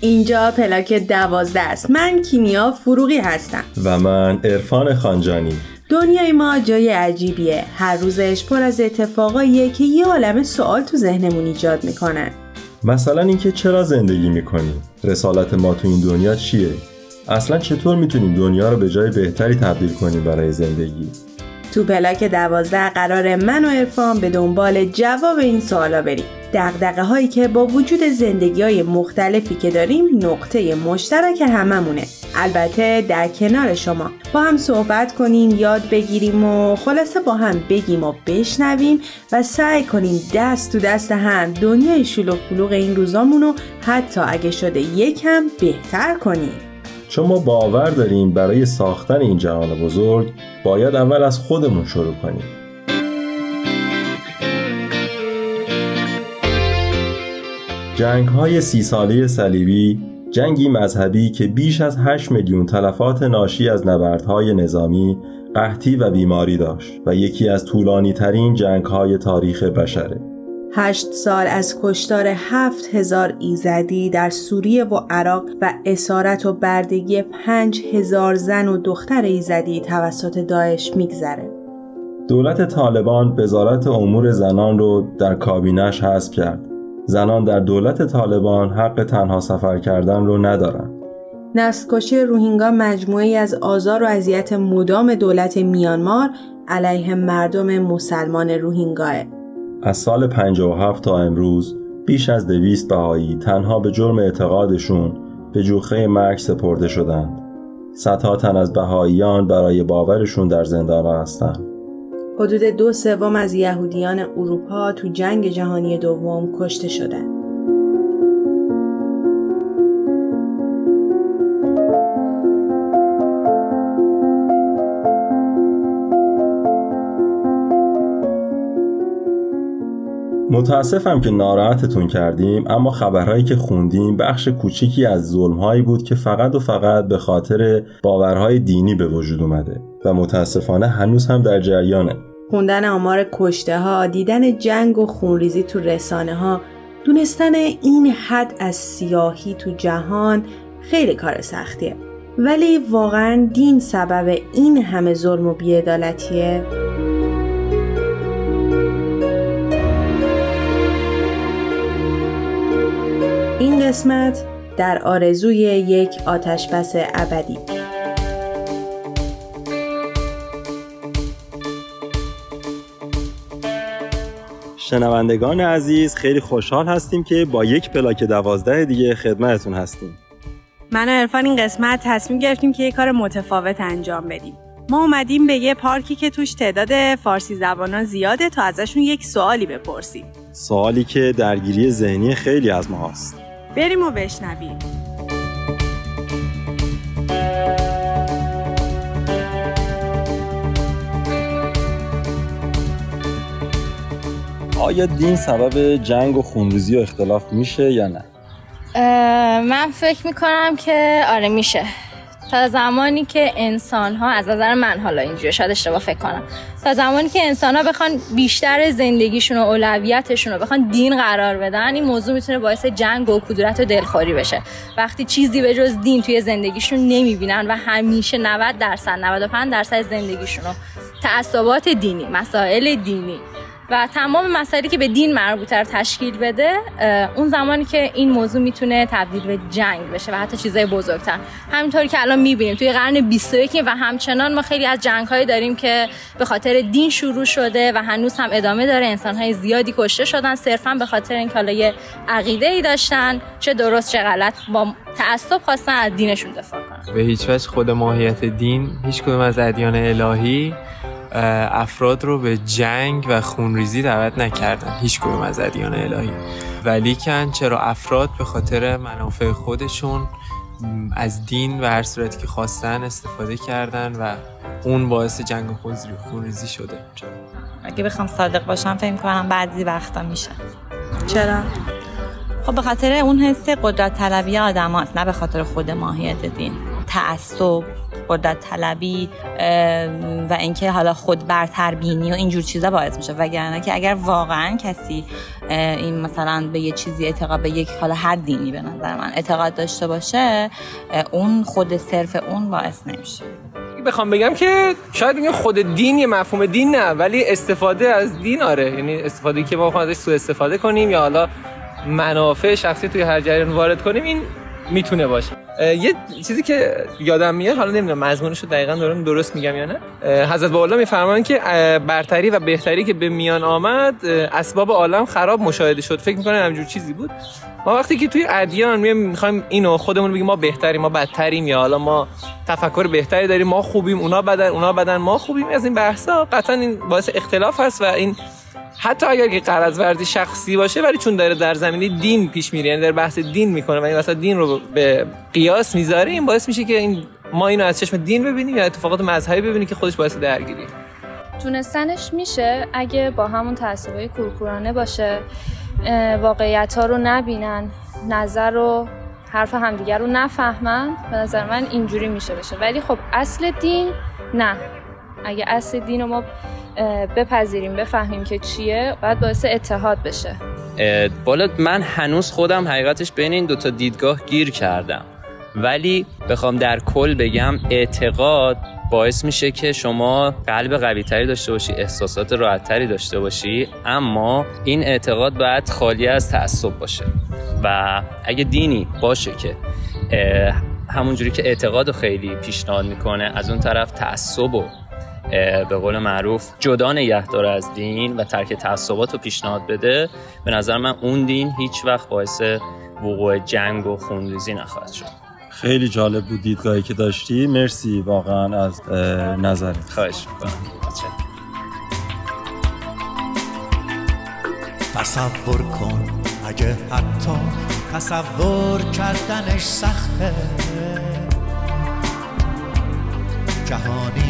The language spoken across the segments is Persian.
اینجا پلاک دوازده است. من کیمیا فروغی هستم. و من عرفان خانجانی. دنیای ما جای عجیبیه. هر روزش پر از اتفاقاییه که یه عالم سوال تو ذهنمون ایجاد می‌کنن مثلا اینکه چرا زندگی می‌کنیم رسالت ما تو این دنیا چیه؟ اصلا چطور می‌تونیم دنیا رو به جای بهتری تبدیل کنیم برای زندگی؟ تو پلاک دوازده قرار من و ارفان به دنبال جواب این سوالا بریم. دقدقه هایی که با وجود زندگی های مختلفی که داریم نقطه مشترک هممونه. البته در کنار شما. با هم صحبت کنیم یاد بگیریم و خلاصه با هم بگیم و بشنویم و سعی کنیم دست تو دست هم دنیای شلوغ پلوغ این روزامون رو حتی اگه شده یکم بهتر کنیم. چون ما باور داریم برای ساختن این جهان بزرگ باید اول از خودمون شروع کنیم جنگ های سی ساله صلیبی جنگی مذهبی که بیش از 8 میلیون تلفات ناشی از نبردهای نظامی، قحطی و بیماری داشت و یکی از طولانی ترین جنگ های تاریخ بشره. هشت سال از کشتار هفت هزار ایزدی در سوریه و عراق و اسارت و بردگی پنج هزار زن و دختر ایزدی توسط داعش میگذره. دولت طالبان وزارت امور زنان رو در کابینش حذف کرد زنان در دولت طالبان حق تنها سفر کردن رو ندارند. نسل روهینگا مجموعی از آزار و اذیت مدام دولت میانمار علیه مردم مسلمان روهینگاه. از سال 57 تا امروز بیش از دویست بهایی تنها به جرم اعتقادشون به جوخه مرگ سپرده شدند. صدها تن از بهاییان برای باورشون در زندان هستند. حدود دو سوم از یهودیان اروپا تو جنگ جهانی دوم کشته شدند. متاسفم که ناراحتتون کردیم اما خبرهایی که خوندیم بخش کوچیکی از ظلمهایی بود که فقط و فقط به خاطر باورهای دینی به وجود اومده و متاسفانه هنوز هم در جریانه خوندن آمار کشته ها، دیدن جنگ و خونریزی تو رسانه ها، دونستن این حد از سیاهی تو جهان خیلی کار سختیه. ولی واقعا دین سبب این همه ظلم و بیعدالتیه؟ قسمت در آرزوی یک آتشبس ابدی. شنوندگان عزیز خیلی خوشحال هستیم که با یک پلاک دوازده دیگه خدمتتون هستیم. من و عرفان این قسمت تصمیم گرفتیم که یه کار متفاوت انجام بدیم. ما اومدیم به یه پارکی که توش تعداد فارسی زبانان زیاده تا ازشون یک سوالی بپرسیم. سوالی که درگیری ذهنی خیلی از ما هست بریم و بشنویم آیا دین سبب جنگ و خونریزی و اختلاف میشه یا نه؟ من فکر می‌کنم که آره میشه تا زمانی که انسان ها از نظر من حالا اینجوری شاید اشتباه فکر کنم. تا زمانی که انسان ها بخوان بیشتر زندگیشون و اولویتشون رو بخوان دین قرار بدن این موضوع می‌تونه باعث جنگ و کدورت و دلخوری بشه. وقتی چیزی به جز دین توی زندگیشون نمی‌بینن و همیشه 90 درصد 95 درصد زندگیشون رو تعصبات دینی مسائل دینی و تمام مسائلی که به دین مربوطه تشکیل بده اون زمانی که این موضوع می‌تونه تبدیل به جنگ بشه و حتی چیزای بزرگتر. همینطوری که الان می‌بینیم توی قرن 21 و همچنان ما خیلی از جنگ هایی داریم که به خاطر دین شروع شده و هنوز هم ادامه داره. انسان های زیادی کشته شدن صرفا به خاطر اینکه حالا یه عقیده ای داشتن چه درست چه غلط با تعصب خواستن از دینشون دفاع کنن. به هیچ وجه خود ماهیت دین هیچ کدوم از ادیان الهی افراد رو به جنگ و خونریزی دعوت نکردن. هیچ کدوم از ادیان الهی. ولی کن چرا افراد به خاطر منافع خودشون از دین و هر صورتی که خواستن استفاده کردن و اون باعث جنگ و خونریزی شده. اگه بخوام صادق باشم فکر کنم بعضی وقتا میشه. چرا؟ خب به خاطر اون حس قدرت طلبی آدم هست نه به خاطر خود ماهیت دین. تعصب قدرت طلبی و اینکه حالا خود برتر بینی و اینجور چیزا باعث میشه. وگرنه که اگر واقعا کسی این مثلا به یه چیزی اعتقاد به یک حالا هر دینی به نظر من اعتقاد داشته باشه اون خود صرف اون باعث نمیشه. بخوام بگم که شاید بگم خود دین یه مفهوم دین نه ولی استفاده از دین آره. یعنی استفاده که ما ازش سوء استفاده کنیم یا حالا منافع شخصی توی هر جریان وارد کنیم این می‌تونه باشه. یه چیزی که یادم میاد حالا نمی‌دونم مضمونش رو دقیقا دارم درست میگم یا نه. حضرت بالا میفرمان که برتری و بهتری که به میان آمد اسباب عالم خراب مشاهده شد. فکر می‌کنم همجور چیزی بود. ما وقتی که توی ادیان می‌خوایم اینو خودمون بگیم ما بهتریم ما بدتریم یا حالا ما تفکر بهتری داریم ما خوبیم اونا بدن اونا بدن ما خوبیم از این بحثا قطعا این باعث اختلاف هست و این حتی اگر که قرض ورزی شخصی باشه ولی چون داره در زمینه دین پیش میره یعنی در بحث دین می‌کنه و این واسه دین رو به قیاس می‌ذاره این باعث میشه که این ما اینو از چشم دین ببینیم یا اتفاقات مذهبی ببینیم که خودش باعث درگیری تونستنش میشه اگه با همون تعصبای کورکورانه باشه واقعیت ها رو نبینن نظر و حرف همدیگر رو نفهمن به نظر من اینجوری میشه بشه. ولی خب اصل دین نه. اگه اصل دین رو ما بپذیریم بفهمیم که چیه باید باعث اتحاد بشه. والا من هنوز خودم حقیقتش بین این دوتا دیدگاه گیر کردم. ولی بخوام در کل بگم اعتقاد باعث میشه که شما قلب قوی تری داشته باشی احساسات راحت تری داشته باشی اما این اعتقاد باید خالی از تعصب باشه. و اگه دینی باشه که همونجوری که اعتقاد خیلی پیشنهاد می‌کنه از اون طرف تعصب و به قول معروف جدا نگه داره از دین و ترک تعصبات رو پیشنهاد بده. به نظر من اون دین هیچ وقت باعث وقوع جنگ و خونریزی نخواهد شد. خیلی جالب بود دیدگاهی که داشتی. مرسی واقعا از نظرت. خواهش می‌کنم. تصور کن اگه حتی تصور کردنش سخته. جهانی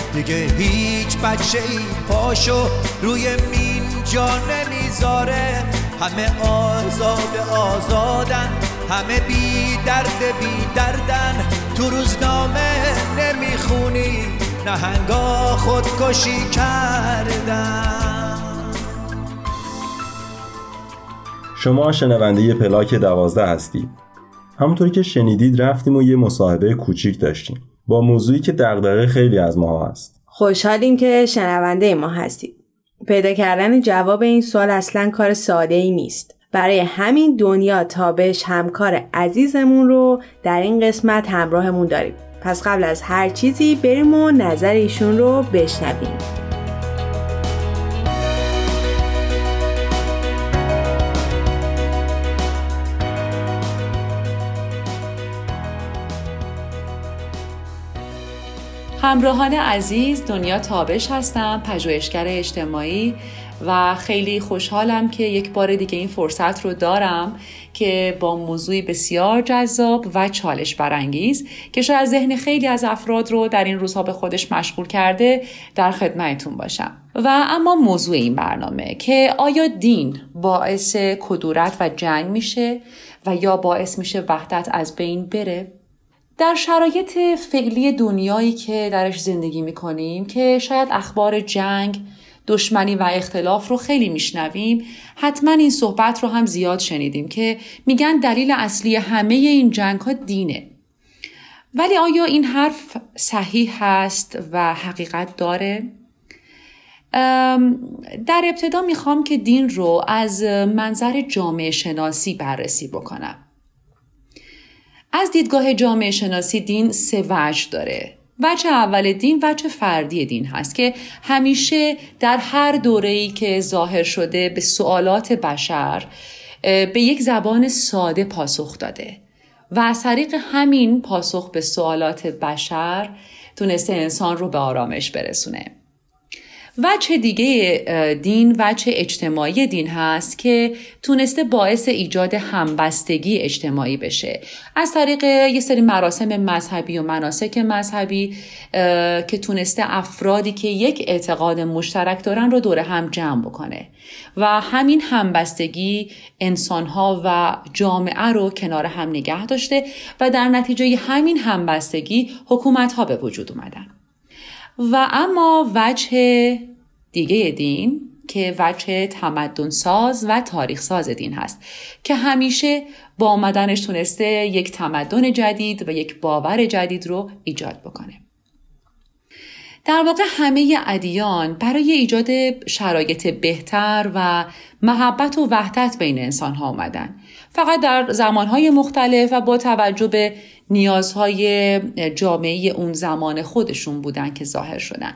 دیگه هیچ بچه ای پاشو روی مین جا نمی‌ذاره. همه آزاد آزادن همه بی درد بی دردن. تو روزنامه نمی‌خونی نهنگا خودکشی کردن. شما شنونده پلاک دوازده هستید. همونطوری که شنیدید رفتیم و یه مصاحبه کوچیک داشتیم. با موضوعی که دغدغه خیلی از ما هست. خوشحالیم که شنونده ما هستید. پیدا کردن جواب این سوال اصلا کار ساده ای نیست. برای همین دنیا تابش همکار عزیزمون رو در این قسمت همراهمون داریم. پس قبل از هر چیزی بریم و نظر ایشون رو بشنویم. همراهان عزیز دنیا تابش هستم پژوهشگر اجتماعی و خیلی خوشحالم که یک بار دیگه این فرصت رو دارم که با موضوعی بسیار جذاب و چالش برانگیز که شاید ذهن خیلی از افراد رو در این روزها به خودش مشغول کرده در خدمتتون باشم. و اما موضوع این برنامه که آیا دین باعث کدورت و جنگ میشه و یا باعث میشه وحدت از بین بره؟ در شرایط فعلی دنیایی که درش زندگی می‌کنیم که شاید اخبار جنگ دشمنی و اختلاف رو خیلی میشنویم حتما این صحبت رو هم زیاد شنیدیم که میگن دلیل اصلی همه این جنگ ها دینه ولی آیا این حرف صحیح هست و حقیقت داره؟ در ابتدا می‌خوام که دین رو از منظر جامعه شناسی بررسی بکنم از دیدگاه جامعه شناسی دین سه وجه داره. وجه اول دین وجه فردی دین هست که همیشه در هر دوره‌ای که ظاهر شده به سوالات بشر به یک زبان ساده پاسخ داده و از طریق همین پاسخ به سوالات بشر تونسته انسان رو به آرامش برسونه. وچه دیگه دین وچه اجتماعی دین هست که تونسته باعث ایجاد همبستگی اجتماعی بشه. از طریق یه سری مراسم مذهبی و مناسک مذهبی که تونسته افرادی که یک اعتقاد مشترک دارن رو دور هم جمع بکنه. و همین همبستگی انسانها و جامعه رو کنار هم نگه داشته و در نتیجه همین همبستگی حکومت ها به وجود اومدن. و اما وجه دیگه دین که وجه تمدن ساز و تاریخ ساز دین هست که همیشه با آمدنش تونسته یک تمدن جدید و یک باور جدید رو ایجاد بکنه. در واقع همه ادیان برای ایجاد شرایط بهتر و محبت و وحدت بین انسان ها آمدن. فقط در زمانهای مختلف و با توجه به نیازهای جامعه اون زمان خودشون بودن که ظاهر شدن.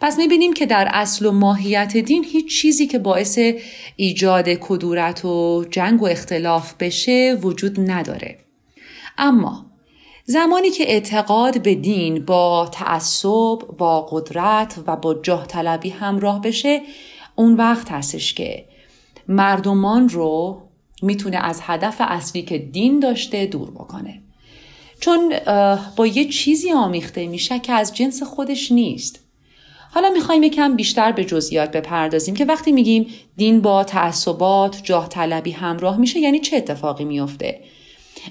پس می‌بینیم که در اصل و ماهیت دین هیچ چیزی که باعث ایجاد کدورت و جنگ و اختلاف بشه وجود نداره. اما زمانی که اعتقاد به دین با تعصب با قدرت و با جاه طلبی همراه بشه اون وقت هستش که مردمان رو می‌تونه از هدف اصلی که دین داشته دور بکنه. چون با یه چیزی آمیخته میشه که از جنس خودش نیست. حالا می‌خوایم یکم بیشتر به جزئیات بپردازیم که وقتی میگیم دین با تعصبات جاه طلبی همراه میشه یعنی چه اتفاقی میفته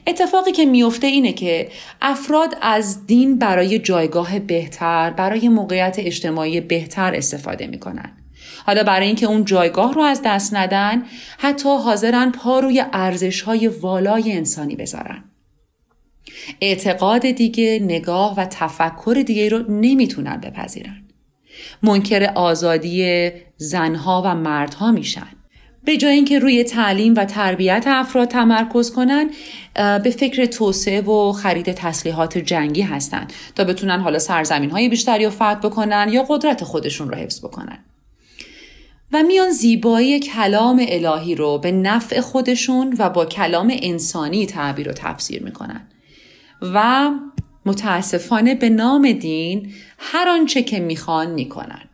اتفاقی که میفته اینه که افراد از دین برای جایگاه بهتر برای موقعیت اجتماعی بهتر استفاده می‌کنن. حالا برای اینکه اون جایگاه رو از دست ندن حتی حاضرن پا روی ارزش های والای انسانی بذارن. اعتقاد دیگه نگاه و تفکر دیگه رو نمی‌تونن بپذیرن. منکر آزادی زنها و مردها میشن. به جای اینکه روی تعلیم و تربیت افراد تمرکز کنن به فکر توسعه و خرید تسلیحات جنگی هستند تا بتونن حالا سرزمین های بیشتری رو فتح بکنن یا قدرت خودشون رو حفظ بکنن. و میان زیبایی کلام الهی رو به نفع خودشون و با کلام انسانی تعبیر و تفسیر می‌کنن و متاسفانه به نام دین هر آنچه که می‌خوان می‌کنن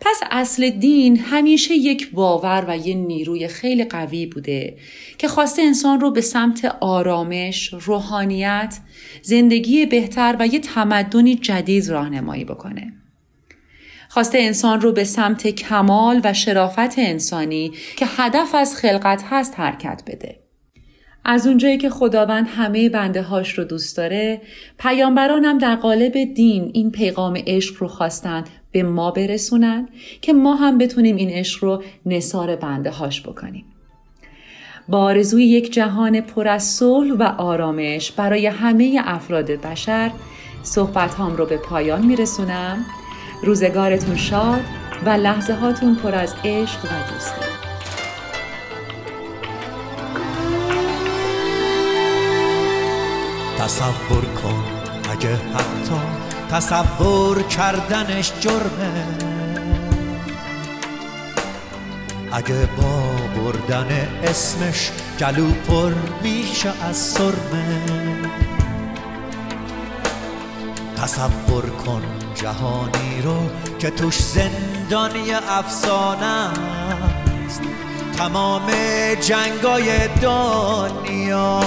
پس اصل دین همیشه یک باور و یه نیروی خیلی قوی بوده که خواسته انسان رو به سمت آرامش، روحانیت، زندگی بهتر و یه تمدنی جدید راهنمایی بکنه. خواسته انسان رو به سمت کمال و شرافت انسانی که هدف از خلقت هست حرکت بده. از اونجایی که خداوند همه بنده هاش رو دوست داره پیامبران هم در قالب دین این پیغام عشق رو خواستن به ما برسونن که ما هم بتونیم این عشق رو نصار بنده هاش بکنیم با آرزوی یک جهان پر از صلح و آرامش برای همه افراد بشر صحبت هام رو به پایان میرسونم روزگارتون شاد و لحظه هاتون پر از عشق و دوستی. تصور کن اگه حتی تصور کردنش جرمه. اگه با بردن اسمش گلو پر میشه از سرمه. تصور کن جهانی رو که توش زندانی افسانه است. تمام جنگای دنیا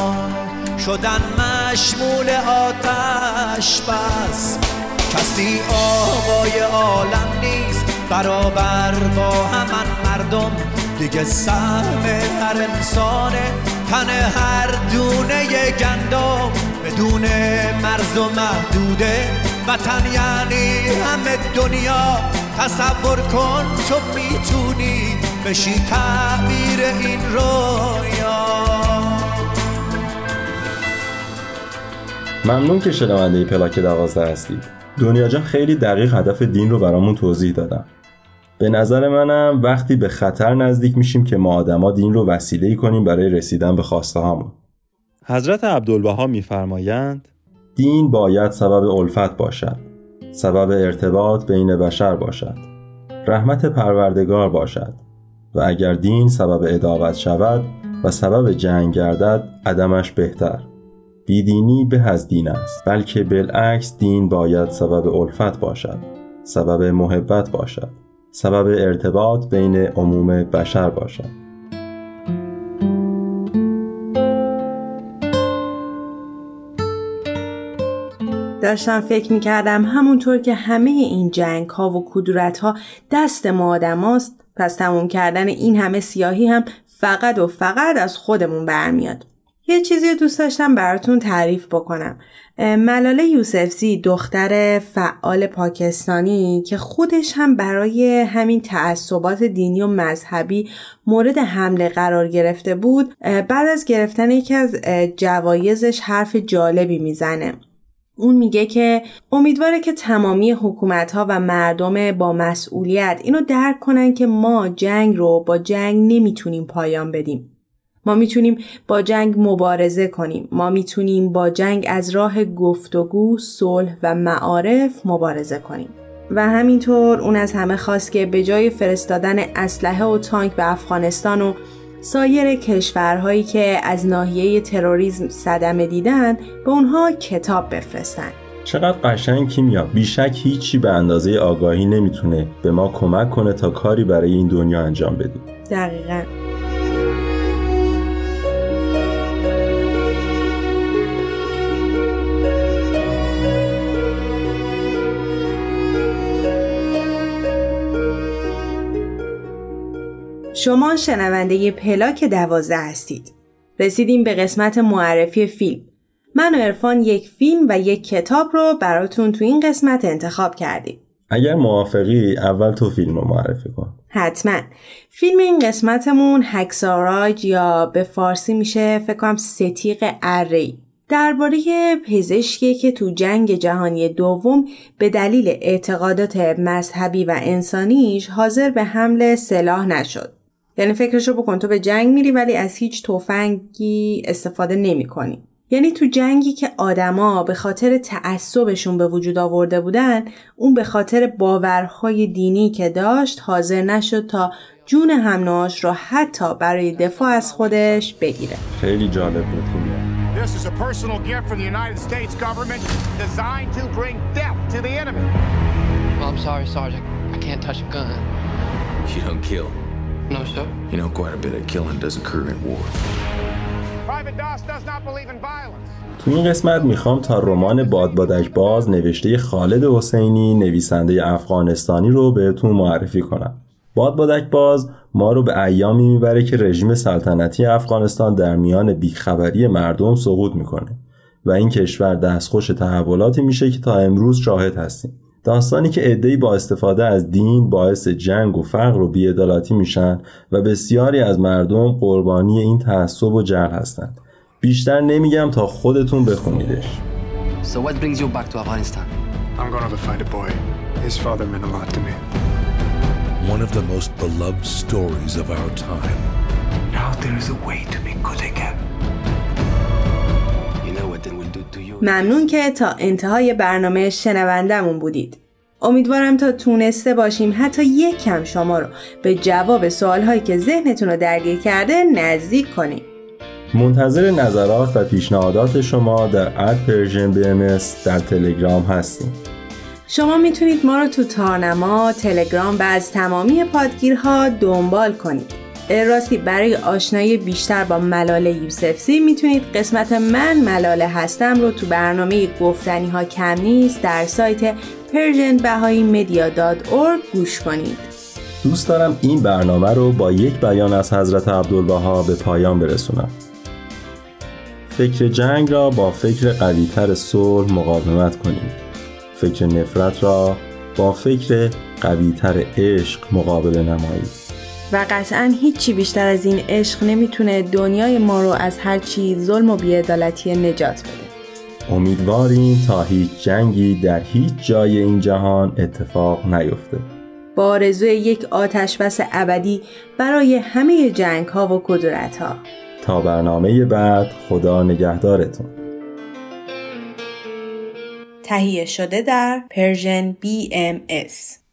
شدن مشمول آتش بس. کسی آقای عالم نیست برابر با همان مردم. دیگه سهم هر انسان تن هر دونه گندم. بدون مرز و محدوده. وطن یعنی همه دنیا. تصور کن تو می‌تونی بشی تعبیر این رویا. ممنون که شنونده پلاک دوازده هستید. دنیا جان خیلی دقیق هدف دین رو برامون توضیح دادم به نظر منم وقتی به خطر نزدیک میشیم که ما آدما دین رو وسیله کنیم برای رسیدن به خواسته هامون. حضرت عبدالبها میفرمایند دین باید سبب الفت باشد سبب ارتباط بین بشر باشد رحمت پروردگار باشد و اگر دین سبب اداوت شود و سبب جنگ گردد عدمش بهتر. بیدینی به از دین است بلکه بالعکس دین باید سبب الفت باشد سبب محبت باشد سبب ارتباط بین عموم بشر باشد. داشتم فکر می‌کردم همونطور که همه این جنگ ها و کدورت ها دست ما آدم هاست پس تموم کردن این همه سیاهی هم فقط و فقط از خودمون برمیاد. یه چیزی دوست داشتم براتون تعریف بکنم. ملاله یوسفزی دختر فعال پاکستانی که خودش هم برای همین تعصبات دینی و مذهبی مورد حمله قرار گرفته بود بعد از گرفتن یکی از جوایزش حرف جالبی می‌زنه اون میگه که امیدواره که تمامی حکومت ها و مردم با مسئولیت اینو درک کنن که ما جنگ رو با جنگ نمی‌تونیم پایان بدیم. ما می‌تونیم با جنگ مبارزه کنیم. ما می‌تونیم با جنگ از راه گفتگو، صلح و معارف مبارزه کنیم. و همینطور اون از همه خواست که به جای فرستادن اسلحه و تانک به افغانستان و سایر کشورهایی که از ناحیه تروریسم صدمه دیدن به اونها کتاب بفرستن. چقدر قشنگ کیمیا. بیشک هیچی به اندازه آگاهی نمی‌تونه به ما کمک کنه تا کاری برای این دنیا انجام بدیم. دقیقا. شما شنونده پلاک دوازده هستید. رسیدیم به قسمت معرفی فیلم. من و ارفان یک فیلم و یک کتاب رو براتون تو این قسمت انتخاب کردیم. اگر موافقی اول تو فیلم رو معرفی کن. حتما. فیلم این قسمتمون هکساراج یا به فارسی میشه فکر کنم ستیق اری. درباره پزشکی که تو جنگ جهانی دوم به دلیل اعتقادات مذهبی و انسانیش حاضر به حمل سلاح نشد. یعنی فکرشو بکن تو به جنگ میری ولی از هیچ تفنگی استفاده نمی کنی. یعنی تو جنگی که آدما به خاطر تعصبشون به وجود آورده بودن اون به خاطر باورهای دینی که داشت حاضر نشد تا جون همناش رو حتی برای دفاع از خودش بگیره خیلی جالب بود This is a personal gift from the United States government designed to bring death to the enemy. Well, I'm sorry, Sergeant. I can't touch a gun. You don't kill. No, sir. You know, quite a bit of killing does occur in war. Private Doss does not believe in violence. تو این قسمت می‌خوام تا رمان بادبادک باز نوشته خالد حسینی نویسنده افغانستانی رو بهتون معرفی کنم. بادبادک باز ما رو به ایامی می‌بره که رژیم سلطنتی افغانستان در میان بیخبری مردم سقوط می‌کنه و این کشور دستخوش تحولاتی میشه که تا امروز شاهد هستیم. داستانی که عدهای با استفاده از دین باعث جنگ و فقر و بیعدالتی میشن و بسیاری از مردم قربانی این تعصب و جهل هستند. بیشتر نمیگم تا خودتون بخونیدش. So what brings you back to Afghanistan? I'm going to find a boy. His father meant a lot to me. One of the most beloved stories of our time. Now there is a way to be good again. ممنون که تا انتهای برنامه شنوندمون بودید. امیدوارم تا تونسته باشیم حتی یک کم شما رو به جواب سوالهایی که ذهنتون رو درگیر کرده نزدیک کنیم. منتظر نظرات و پیشنهادات شما در at Persian B در تلگرام هستیم. شما می‌تونید ما رو تو تارنما، تلگرام و از تمامی پادگیرها دنبال کنید. راستی برای آشنایی بیشتر با ملاله یوسفزی می‌تونید قسمت من ملاله هستم رو تو برنامه گفتنی ها کم نیست در سایت persianbahaimedia.org گوش کنید. دوست دارم این برنامه رو با یک بیان از حضرت عبدالبها به پایان برسونم. فکر جنگ را با فکر قویتر صلح مقاومت کنید. فکر نفرت را با فکر قویتر عشق مقابله نمایید. و قطعا هیچی بیشتر از این عشق نمی‌تونه دنیای ما رو از هر چی ظلم و بیعدالتی نجات بده. امیدواریم تا هیچ جنگی در هیچ جای این جهان اتفاق نیفته. با آرزوی یک آتش بس ابدی برای همه جنگ ها و کدورت ها. تا برنامه بعد خدا نگهدارتون. تهیه شده در پرژن BMS